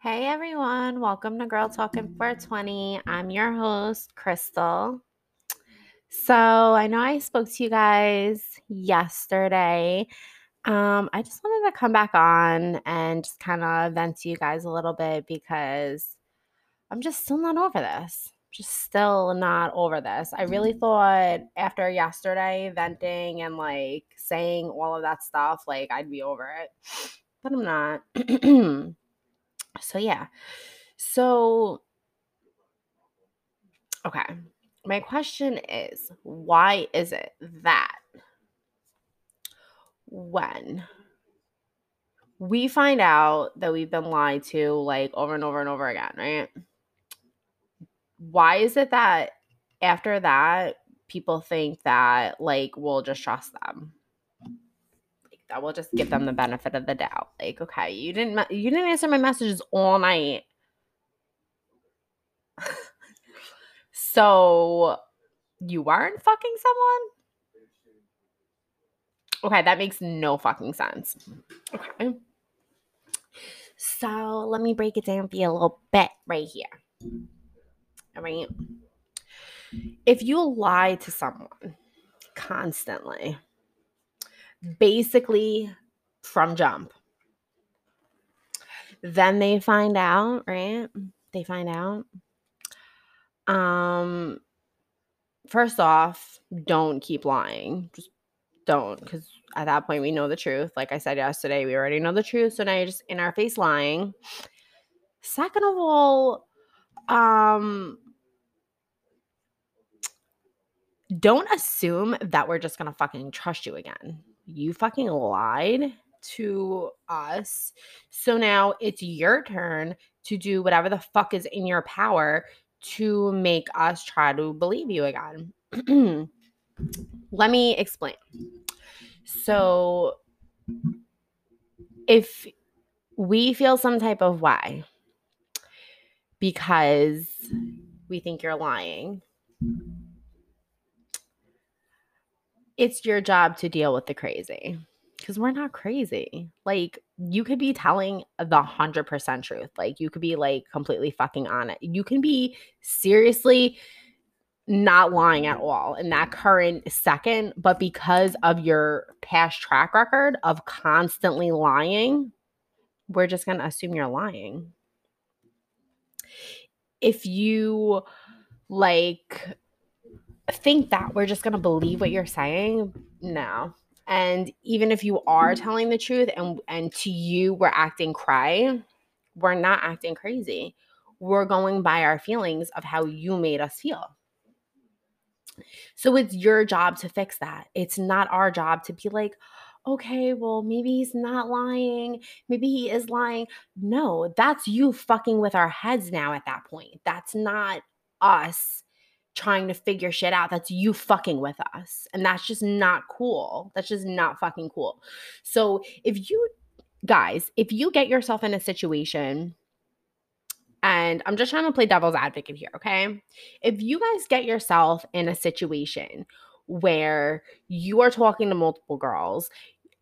Hey everyone, welcome to Girl Talking 420. I'm your host, Crystal. So I know I spoke to you guys yesterday. Um, I just wanted to come back on and just kind of vent to you guys a little bit because I'm just still not over this. Just still not over this. I really thought after yesterday venting and like saying all of that stuff, like I'd be over it, but I'm not. so yeah. So okay. My question is why is it that when we find out that we've been lied to like over and over and over again right? Why is it that after that people think that like we'll just trust them that will just give them the benefit of the doubt. Like, okay, you didn't you didn't answer my messages all night. so you weren't fucking someone? Okay, that makes no fucking sense. Okay. So let me break it down for you a little bit right here. All right. If you lie to someone constantly, basically from jump. Then they find out, right? They find out. Um first off, don't keep lying. Just don't cuz at that point we know the truth. Like I said yesterday, we already know the truth. So now you're just in our face lying. Second of all, um don't assume that we're just to fucking trust you again you fucking lied to us. So now it's your turn to do whatever the fuck is in your power to make us try to believe you again. Let me explain. So if we feel some type of way because we think you're lying, it's your job to deal with the crazy because we're not crazy. Like, you could be telling the 100% truth. Like, you could be like completely fucking on it. You can be seriously not lying at all in that current second, but because of your past track record of constantly lying, we're just going to assume you're lying. If you like think that we're just going to believe what you're saying. No. And even if you are mm-hmm. telling the truth and and to you we're acting cry, we're not acting crazy. We're going by our feelings of how you made us feel. So it's your job to fix that. It's not our job to be like, okay, well, maybe he's not lying. Maybe he is lying. No, that's you fucking with our heads now at that point. That's not us trying to figure shit out. That's you fucking with us. And that's just not cool. That's just not fucking cool. So if you guys, if you get yourself in a situation, and I'm just trying to play devil's advocate here, okay? If you guys get yourself in a situation where you are talking to multiple girls,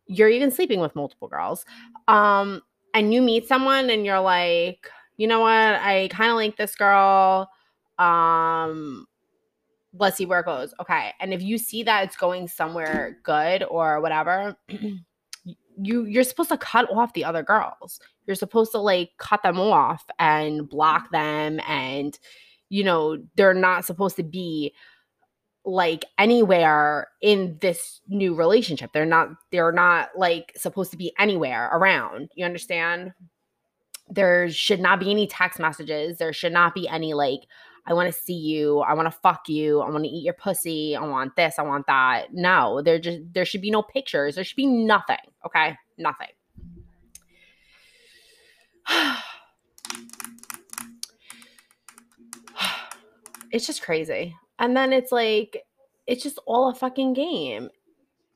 you're even sleeping with multiple girls, um, and you meet someone and you're like, you know what, I kind of like this girl. Um, let's see where it goes. Okay. And if you see that it's going somewhere good or whatever, you you're supposed to cut off the other girls. You're supposed to like cut them off and block them and you know, they're not supposed to be like anywhere in this new relationship. They're not they're not like supposed to be anywhere around. You understand? There should not be any text messages. There should not be any like I want to see you. I want to fuck you. I want to eat your pussy. I want this. I want that. No, there just there should be no pictures. There should be nothing. Okay, nothing. it's just crazy. And then it's like it's just all a fucking game.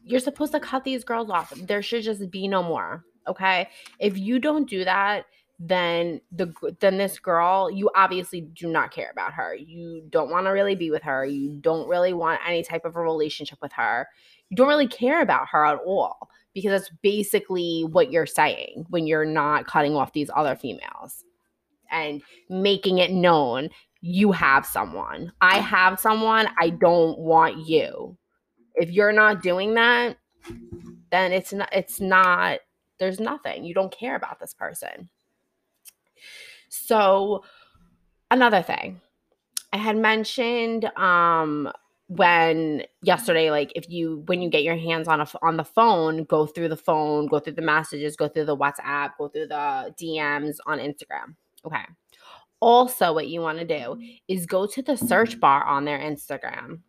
You're supposed to cut these girls off. There should just be no more. Okay? If you don't do that, then the then this girl you obviously do not care about her you don't want to really be with her you don't really want any type of a relationship with her you don't really care about her at all because that's basically what you're saying when you're not cutting off these other females and making it known you have someone. I have someone. I don't want you. If you're not doing that, then it's not it's not there's nothing. You don't care about this person. So another thing. I had mentioned um when yesterday like if you when you get your hands on a on the phone go through the phone go through the messages go through the whatsapp go through the dms on instagram okay also what you want to do is go to the search bar on their instagram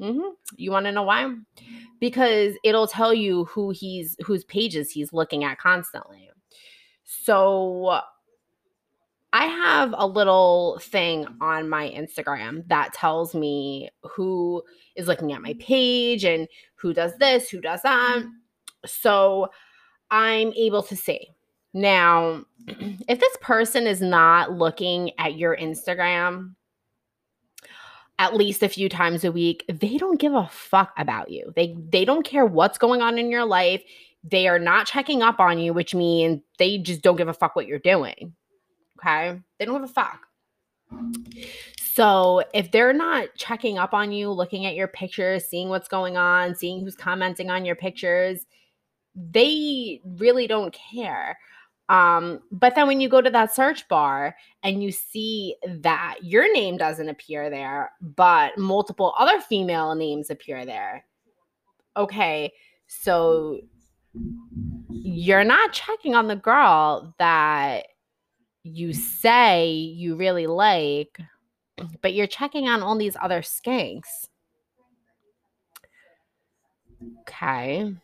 mm-hmm. you want to know why because it'll tell you who he's whose pages he's looking at constantly so I have a little thing on my Instagram that tells me who is looking at my page and who does this, who does that. So I'm able to see. Now, if this person is not looking at your Instagram at least a few times a week, they don't give a fuck about you. They they don't care what's going on in your life. They are not checking up on you, which means they just don't give a fuck what you're doing. Okay. They don't give a fuck. So if they're not checking up on you, looking at your pictures, seeing what's going on, seeing who's commenting on your pictures, they really don't care. Um, but then when you go to that search bar and you see that your name doesn't appear there, but multiple other female names appear there, okay, so you're not checking on the girl that you say you really like, but you're checking on all these other skanks. Okay.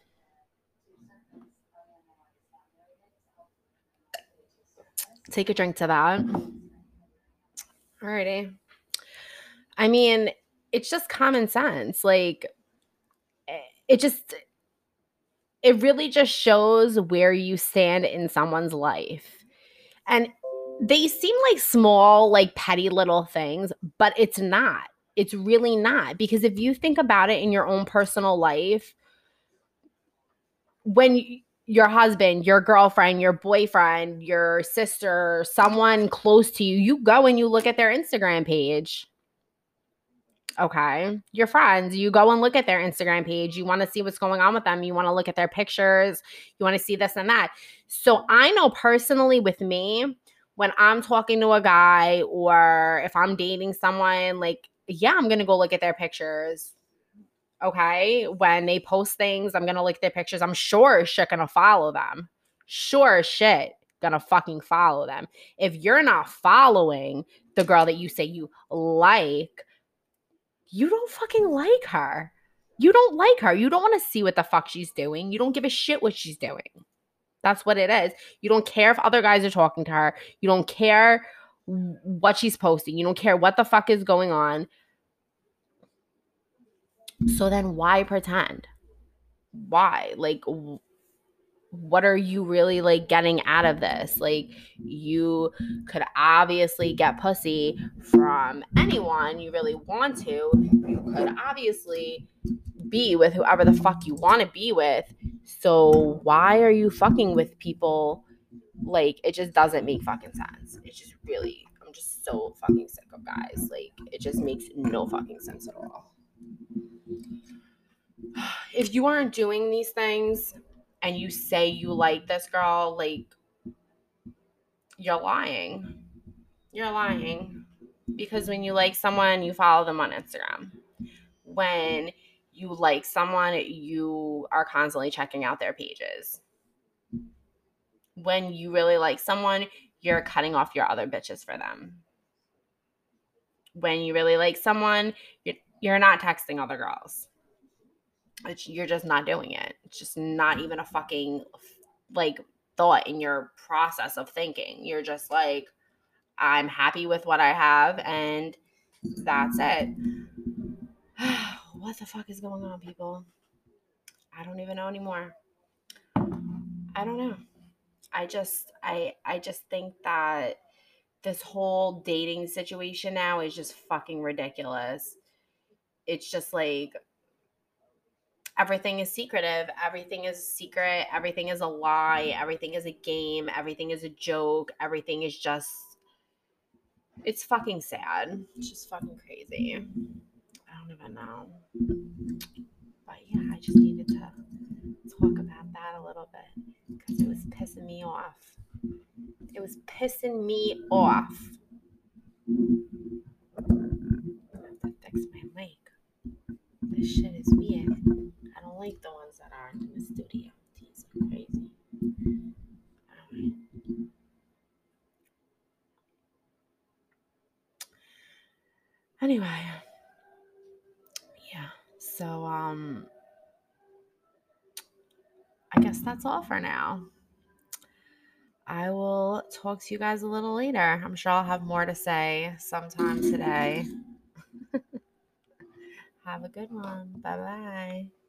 Take a drink to that. Alrighty. I mean, it's just common sense. Like, eh, it just, it really just shows where you stand in someone's life. And they seem like small, like petty little things, but it's not. It's really not. Because if you think about it in your own personal life, when your husband, your girlfriend, your boyfriend, your sister, someone close to you, you go and you look at their Instagram page. Okay. Your friends, you go and look at their Instagram page. You want to see what's going on with them. You want to look at their pictures. You want to see this and that. So I know personally with me, when I'm talking to a guy or if I'm dating someone, like, yeah, I'm gonna go look at their pictures. Okay. When they post things, I'm gonna look at their pictures. I'm sure shit gonna follow them. Sure shit gonna fucking follow them. If you're not following the girl that you say you like, you don't fucking like her. You don't like her. You don't want to see what the fuck she's doing. You don't give a shit what she's doing. That's what it is. You don't care if other guys are talking to her. You don't care what she's posting. You don't care what the fuck is going on. So then why pretend? Why? Like what are you really like getting out of this? Like you could obviously get pussy from anyone you really want to. You could obviously be with whoever the fuck you want to be with. So why are you fucking with people? Like it just doesn't make fucking sense. It's just really I'm just so fucking sick of guys. Like it just makes no fucking sense at all. If you aren't doing these things and you say you like this girl, like you're lying. You're lying. Because when you like someone, you follow them on Instagram. When you like someone, you are constantly checking out their pages. When you really like someone, you're cutting off your other bitches for them. When you really like someone, you're not texting other girls. It's, you're just not doing it. It's just not even a fucking like thought in your process of thinking. You're just like, I'm happy with what I have, and that's it. what the fuck is going on, people? I don't even know anymore. I don't know. I just I I just think that this whole dating situation now is just fucking ridiculous. It's just like everything is secretive, everything is secret, everything is a lie, everything is a game, everything is a joke, everything is just It's fucking sad. It's just fucking crazy. Don't even know. But yeah, I just needed to talk about that a little bit because it was pissing me off. It was pissing me off. Fix my mic. This shit is weird. I don't like the ones that are in the studio. These are crazy. Alright. Anyway, yeah. So um I guess that's all for now. I will talk to you guys a little later. I'm sure I'll have more to say sometime today. have a good one. Bye bye.